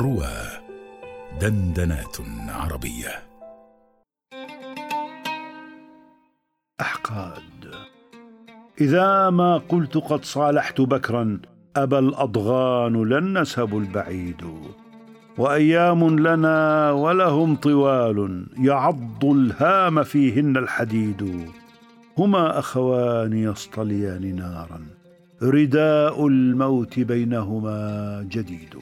روى دندنات عربية. أحقاد. إذا ما قلت قد صالحت بكرا أبى الأضغان لن نسب البعيد. وأيام لنا ولهم طوال يعض الهام فيهن الحديد. هما أخوان يصطليان نارا رداء الموت بينهما جديد.